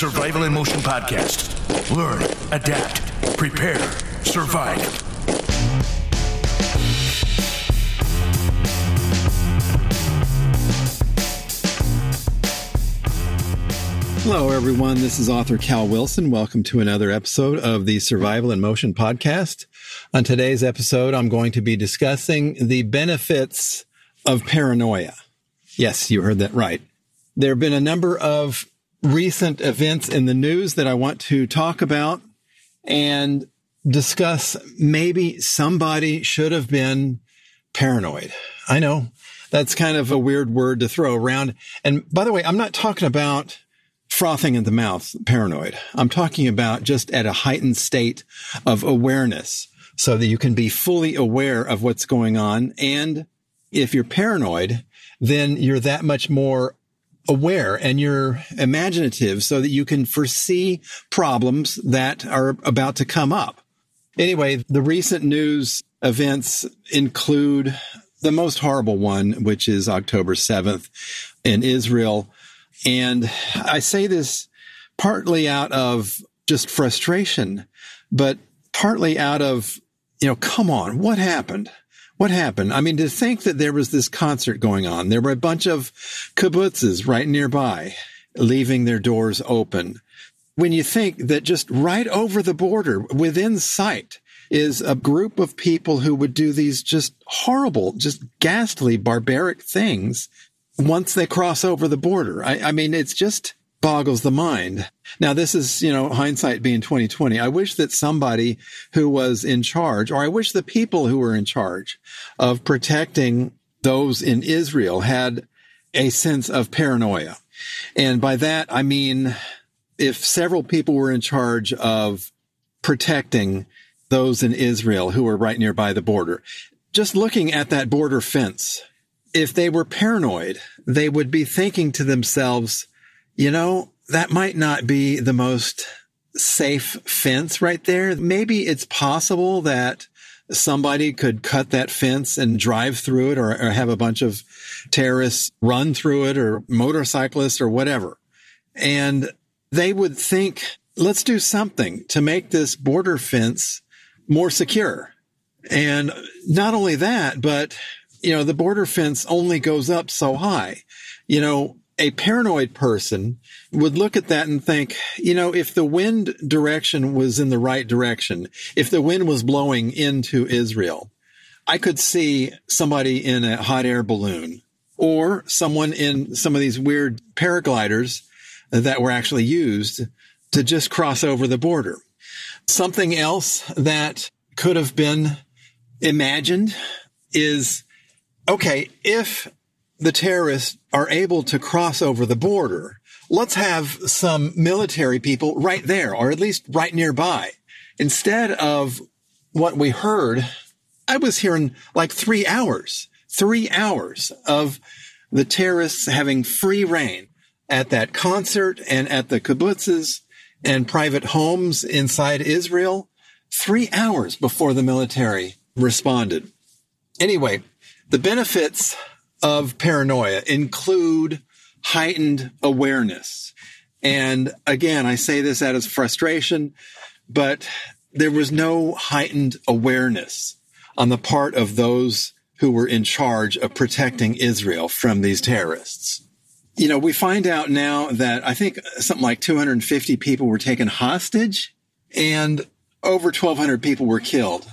Survival in Motion podcast. Learn, adapt, prepare, survive. Hello, everyone. This is author Cal Wilson. Welcome to another episode of the Survival in Motion podcast. On today's episode, I'm going to be discussing the benefits of paranoia. Yes, you heard that right. There have been a number of recent events in the news that I want to talk about and discuss maybe somebody should have been paranoid. I know that's kind of a weird word to throw around. And by the way, I'm not talking about frothing at the mouth paranoid. I'm talking about just at a heightened state of awareness so that you can be fully aware of what's going on. And if you're paranoid, then you're that much more aware and you're imaginative so that you can foresee problems that are about to come up. Anyway, the recent news events include the most horrible one, which is October 7th in Israel. And I say this partly out of just frustration, but partly out of, you know, come on, what happened? What happened? I mean, to think that there was this concert going on, there were a bunch of kibbutzes right nearby, leaving their doors open. When you think that just right over the border, within sight, is a group of people who would do these just horrible, just ghastly, barbaric things once they cross over the border. I, I mean, it's just boggles the mind. Now, this is, you know, hindsight being 2020. I wish that somebody who was in charge, or I wish the people who were in charge of protecting those in Israel had a sense of paranoia. And by that, I mean, if several people were in charge of protecting those in Israel who were right nearby the border, just looking at that border fence, if they were paranoid, they would be thinking to themselves, you know, that might not be the most safe fence right there. Maybe it's possible that somebody could cut that fence and drive through it or, or, have a bunch of terrorists run through it or motorcyclists or whatever. And they would think, let's do something to make this border fence more secure. And not only that, but you know, the border fence only goes up so high. You know, a paranoid person would look at that and think, you know, if the wind direction was in the right direction, if the wind was blowing into Israel, I could see somebody in a hot air balloon or someone in some of these weird paragliders that were actually used to just cross over the border. Something else that could have been imagined is, okay, if the terrorists are able to cross over the border, let's have some military people right there, or at least right nearby. Instead of what we heard, I was hearing like three hours, three hours of the terrorists having free reign at that concert and at the kibbutzes and private homes inside Israel, three hours before the military responded. Anyway, the benefits of paranoia include heightened awareness. And again, I say this out of frustration, but there was no heightened awareness on the part of those who were in charge of protecting Israel from these terrorists. You know, we find out now that I think something like 250 people were taken hostage and over 1200 people were killed.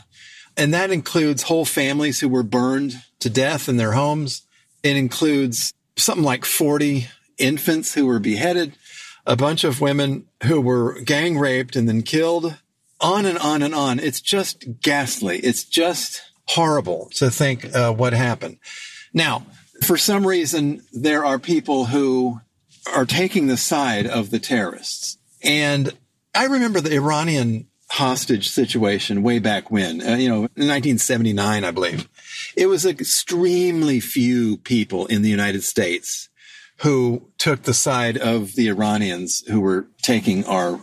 And that includes whole families who were burned to death in their homes. It includes something like 40 infants who were beheaded, a bunch of women who were gang raped and then killed, on and on and on. It's just ghastly. It's just horrible to think uh, what happened. Now, for some reason, there are people who are taking the side of the terrorists. And I remember the Iranian hostage situation way back when, uh, you know, 1979, I believe. It was extremely few people in the United States who took the side of the Iranians who were taking our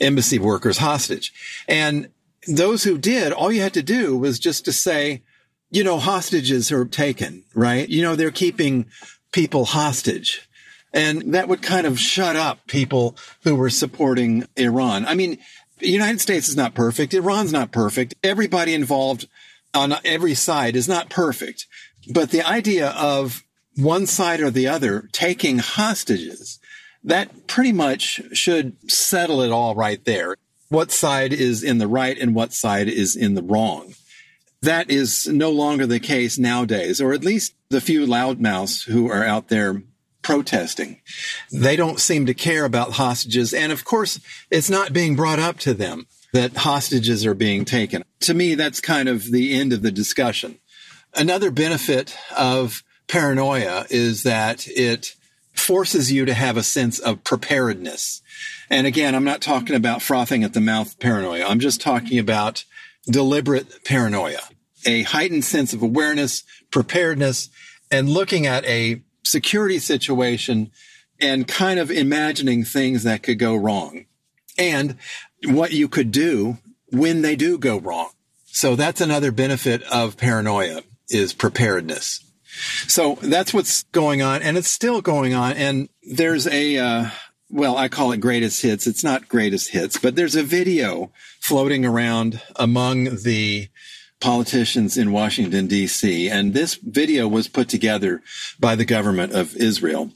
embassy workers hostage. And those who did, all you had to do was just to say, you know, hostages are taken, right? You know, they're keeping people hostage. And that would kind of shut up people who were supporting Iran. I mean, the United States is not perfect. Iran's not perfect. Everybody involved on every side is not perfect. But the idea of one side or the other taking hostages, that pretty much should settle it all right there. What side is in the right and what side is in the wrong. That is no longer the case nowadays, or at least the few loudmouths who are out there protesting. They don't seem to care about hostages. And of course, it's not being brought up to them that hostages are being taken. To me, that's kind of the end of the discussion. Another benefit of paranoia is that it forces you to have a sense of preparedness. And again, I'm not talking about frothing at the mouth paranoia. I'm just talking about deliberate paranoia, a heightened sense of awareness, preparedness, and looking at a security situation and kind of imagining things that could go wrong and what you could do when they do go wrong. So that's another benefit of paranoia is preparedness. So that's what's going on and it's still going on. And there's a, uh, well, I call it greatest hits. It's not greatest hits, but there's a video floating around among the politicians in Washington, D.C. And this video was put together by the government of Israel.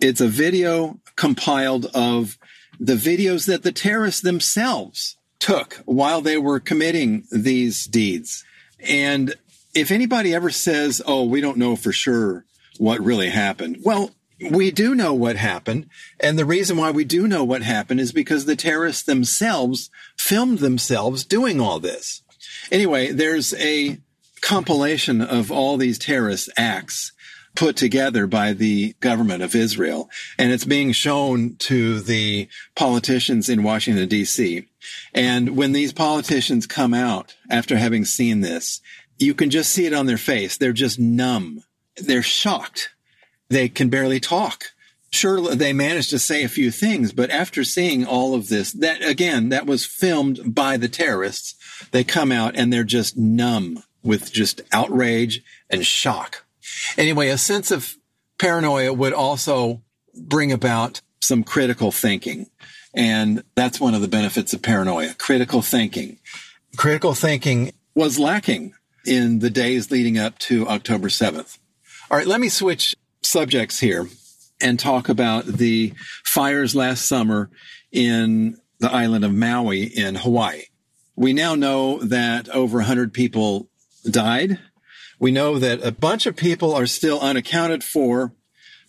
It's a video compiled of the videos that the terrorists themselves took while they were committing these deeds. And if anybody ever says, oh, we don't know for sure what really happened, well, we do know what happened. And the reason why we do know what happened is because the terrorists themselves filmed themselves doing all this. Anyway, there's a compilation of all these terrorist acts put together by the government of Israel. And it's being shown to the politicians in Washington, D.C. And when these politicians come out after having seen this, you can just see it on their face. They're just numb. They're shocked. They can barely talk. Sure, they managed to say a few things, but after seeing all of this, that again, that was filmed by the terrorists. They come out and they're just numb with just outrage and shock. Anyway, a sense of paranoia would also bring about some critical thinking. And that's one of the benefits of paranoia, critical thinking. Critical thinking was lacking in the days leading up to October 7th. All right, let me switch subjects here and talk about the fires last summer in the island of Maui in Hawaii. We now know that over 100 people died. We know that a bunch of people are still unaccounted for.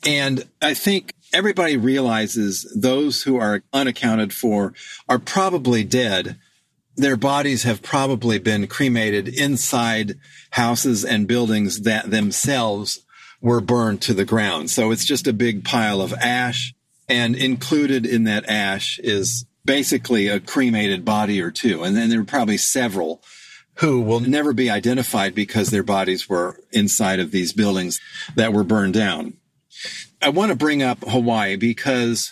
And I think everybody realizes those who are unaccounted for are probably dead. Their bodies have probably been cremated inside houses and buildings that themselves were burned to the ground. So it's just a big pile of ash. And included in that ash is basically a cremated body or two. And then there were probably several who will never be identified because their bodies were inside of these buildings that were burned down. I want to bring up Hawaii because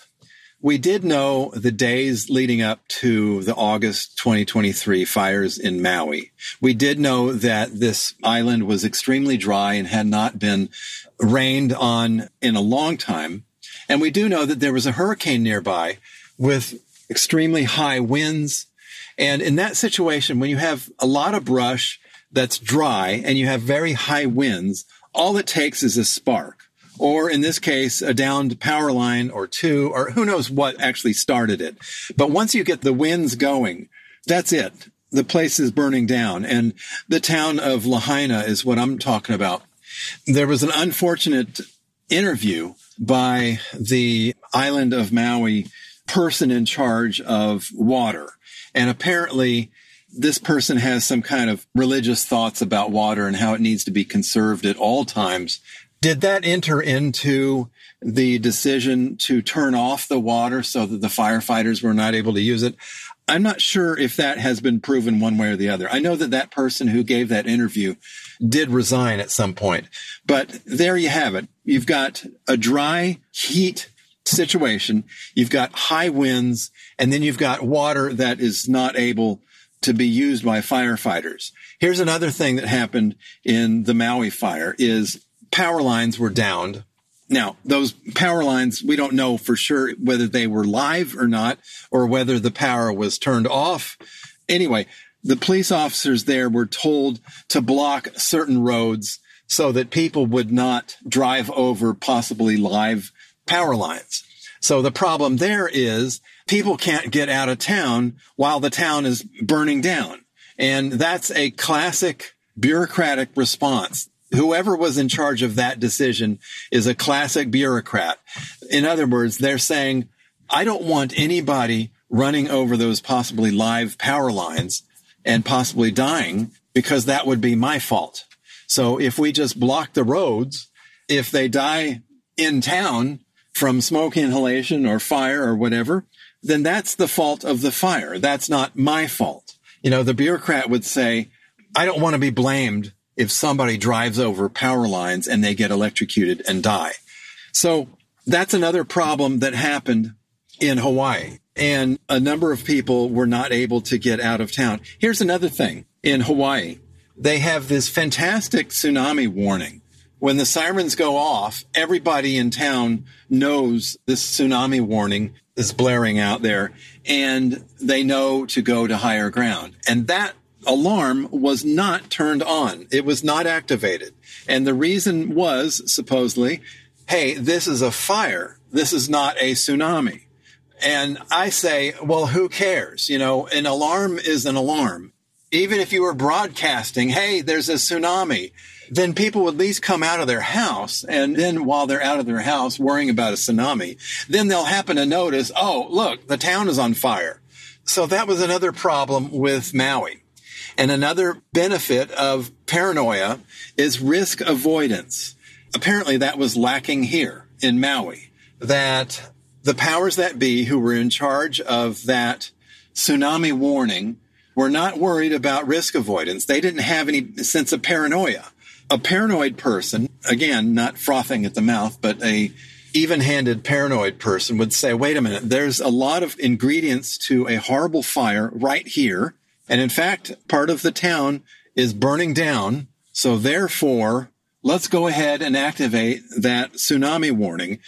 we did know the days leading up to the August 2023 fires in Maui. We did know that this island was extremely dry and had not been rained on in a long time. And we do know that there was a hurricane nearby with extremely high winds. And in that situation, when you have a lot of brush that's dry and you have very high winds, all it takes is a spark or in this case, a downed power line or two, or who knows what actually started it. But once you get the winds going, that's it. The place is burning down. And the town of Lahaina is what I'm talking about. There was an unfortunate interview by the island of Maui person in charge of water. And apparently this person has some kind of religious thoughts about water and how it needs to be conserved at all times. Did that enter into the decision to turn off the water so that the firefighters were not able to use it? I'm not sure if that has been proven one way or the other. I know that that person who gave that interview did resign at some point, but there you have it. You've got a dry heat situation. You've got high winds and then you've got water that is not able to be used by firefighters. Here's another thing that happened in the Maui fire is power lines were downed. Now, those power lines, we don't know for sure whether they were live or not, or whether the power was turned off. Anyway, the police officers there were told to block certain roads so that people would not drive over possibly live power lines. So the problem there is people can't get out of town while the town is burning down. And that's a classic bureaucratic response. Whoever was in charge of that decision is a classic bureaucrat. In other words, they're saying, I don't want anybody running over those possibly live power lines and possibly dying because that would be my fault. So if we just block the roads, if they die in town from smoke inhalation or fire or whatever, then that's the fault of the fire. That's not my fault. You know, the bureaucrat would say, I don't want to be blamed if somebody drives over power lines and they get electrocuted and die. So that's another problem that happened in Hawaii and a number of people were not able to get out of town. Here's another thing in Hawaii. They have this fantastic tsunami warning. When the sirens go off, everybody in town knows this tsunami warning is blaring out there and they know to go to higher ground. And that alarm was not turned on. It was not activated. And the reason was supposedly, hey, this is a fire. This is not a tsunami. And I say, well, who cares? You know, an alarm is an alarm. Even if you were broadcasting, hey, there's a tsunami, then people would at least come out of their house. And then while they're out of their house worrying about a tsunami, then they'll happen to notice, oh, look, the town is on fire. So that was another problem with Maui. And another benefit of paranoia is risk avoidance. Apparently that was lacking here in Maui, that the powers that be who were in charge of that tsunami warning were not worried about risk avoidance. They didn't have any sense of paranoia. A paranoid person, again, not frothing at the mouth, but a even-handed paranoid person would say, wait a minute, there's a lot of ingredients to a horrible fire right here. And in fact, part of the town is burning down. So therefore, let's go ahead and activate that tsunami warning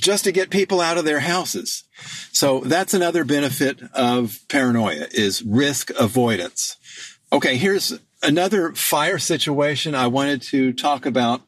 just to get people out of their houses. So that's another benefit of paranoia is risk avoidance. Okay. Here's another fire situation I wanted to talk about.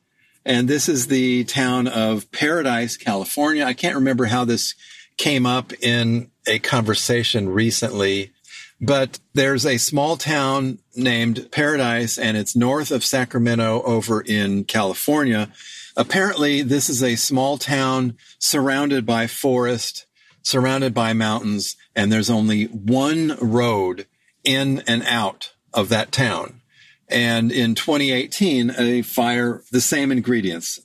And this is the town of Paradise, California. I can't remember how this came up in a conversation recently, but there's a small town named Paradise and it's north of Sacramento over in California. Apparently, this is a small town surrounded by forest, surrounded by mountains, and there's only one road in and out of that town. And in 2018, a fire, the same ingredients,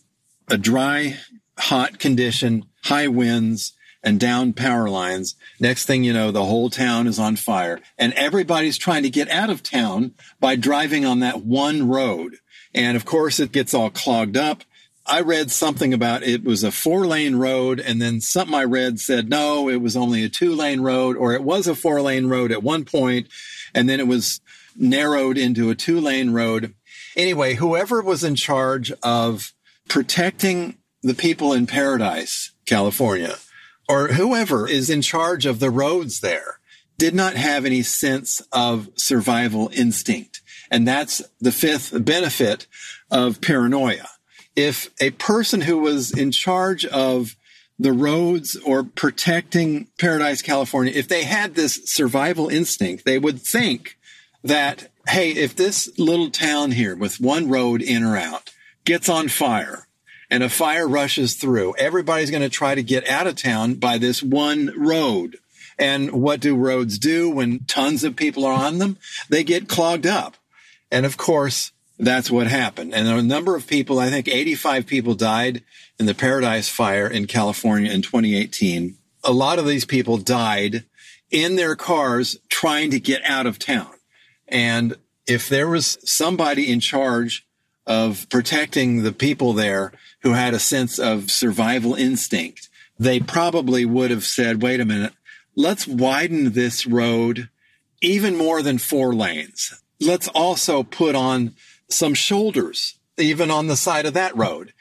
a dry, hot condition, high winds, and down power lines. Next thing you know, the whole town is on fire and everybody's trying to get out of town by driving on that one road. And of course, it gets all clogged up. I read something about it was a four lane road and then something I read said, no, it was only a two lane road or it was a four lane road at one point and then it was narrowed into a two lane road. Anyway, whoever was in charge of protecting the people in Paradise, California, or whoever is in charge of the roads there did not have any sense of survival instinct. And that's the fifth benefit of paranoia if a person who was in charge of the roads or protecting Paradise, California, if they had this survival instinct, they would think that, hey, if this little town here with one road in or out gets on fire and a fire rushes through, everybody's going to try to get out of town by this one road. And what do roads do when tons of people are on them? They get clogged up. And of course, that's what happened. And a number of people, I think 85 people died in the Paradise Fire in California in 2018. A lot of these people died in their cars trying to get out of town. And if there was somebody in charge of protecting the people there who had a sense of survival instinct, they probably would have said, wait a minute, let's widen this road even more than four lanes. Let's also put on some shoulders, even on the side of that road.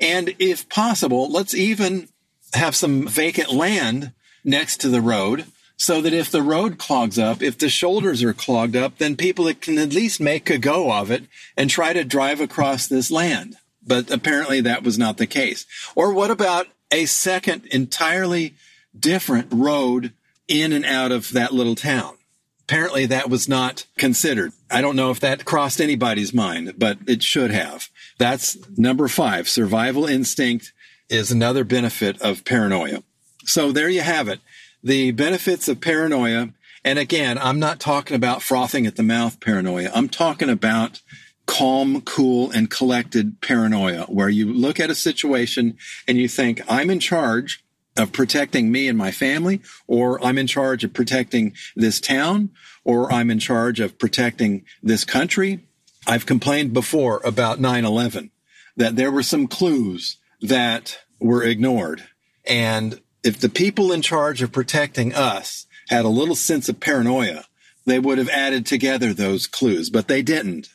And if possible, let's even have some vacant land next to the road so that if the road clogs up, if the shoulders are clogged up, then people can at least make a go of it and try to drive across this land. But apparently that was not the case. Or what about a second entirely different road in and out of that little town? Apparently that was not considered. I don't know if that crossed anybody's mind, but it should have. That's number five. Survival instinct is another benefit of paranoia. So there you have it. The benefits of paranoia. And again, I'm not talking about frothing at the mouth paranoia. I'm talking about calm, cool, and collected paranoia, where you look at a situation and you think, I'm in charge of protecting me and my family, or I'm in charge of protecting this town, or I'm in charge of protecting this country. I've complained before about 9-11 that there were some clues that were ignored. And if the people in charge of protecting us had a little sense of paranoia, they would have added together those clues, but they didn't.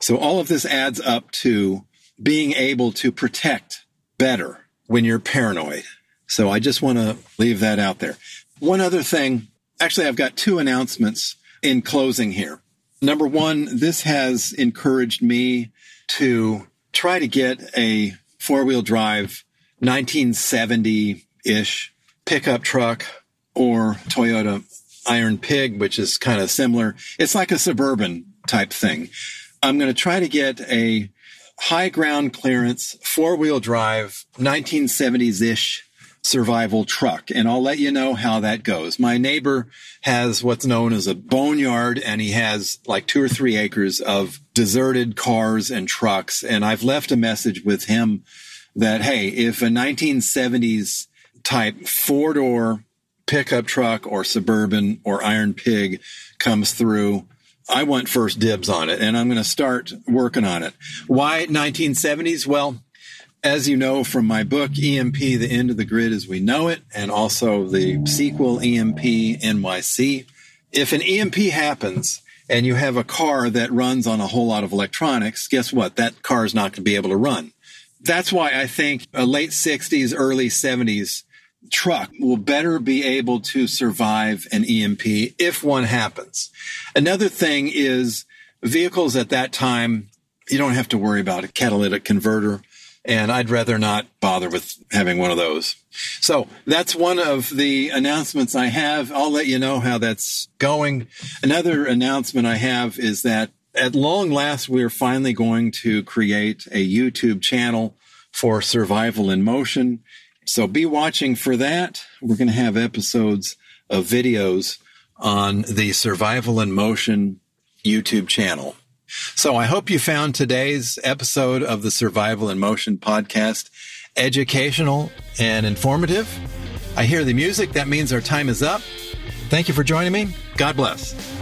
So all of this adds up to being able to protect better when you're paranoid. So I just want to leave that out there. One other thing, actually, I've got two announcements in closing here. Number one, this has encouraged me to try to get a four wheel drive 1970 ish pickup truck or Toyota Iron Pig, which is kind of similar. It's like a suburban type thing. I'm going to try to get a high ground clearance, four wheel drive, 1970s ish survival truck. And I'll let you know how that goes. My neighbor has what's known as a boneyard and he has like two or three acres of deserted cars and trucks. And I've left a message with him that, Hey, if a 1970s type four door pickup truck or suburban or iron pig comes through, I want first dibs on it and I'm going to start working on it. Why 1970s? Well, as you know from my book, EMP, The End of the Grid as We Know It, and also the sequel, EMP NYC. If an EMP happens and you have a car that runs on a whole lot of electronics, guess what? That car is not going to be able to run. That's why I think a late 60s, early 70s truck will better be able to survive an EMP if one happens. Another thing is vehicles at that time, you don't have to worry about a catalytic converter. And I'd rather not bother with having one of those. So that's one of the announcements I have. I'll let you know how that's going. Another announcement I have is that at long last, we're finally going to create a YouTube channel for survival in motion. So be watching for that. We're going to have episodes of videos on the Survival in Motion YouTube channel. So I hope you found today's episode of the Survival in Motion podcast educational and informative. I hear the music. That means our time is up. Thank you for joining me. God bless.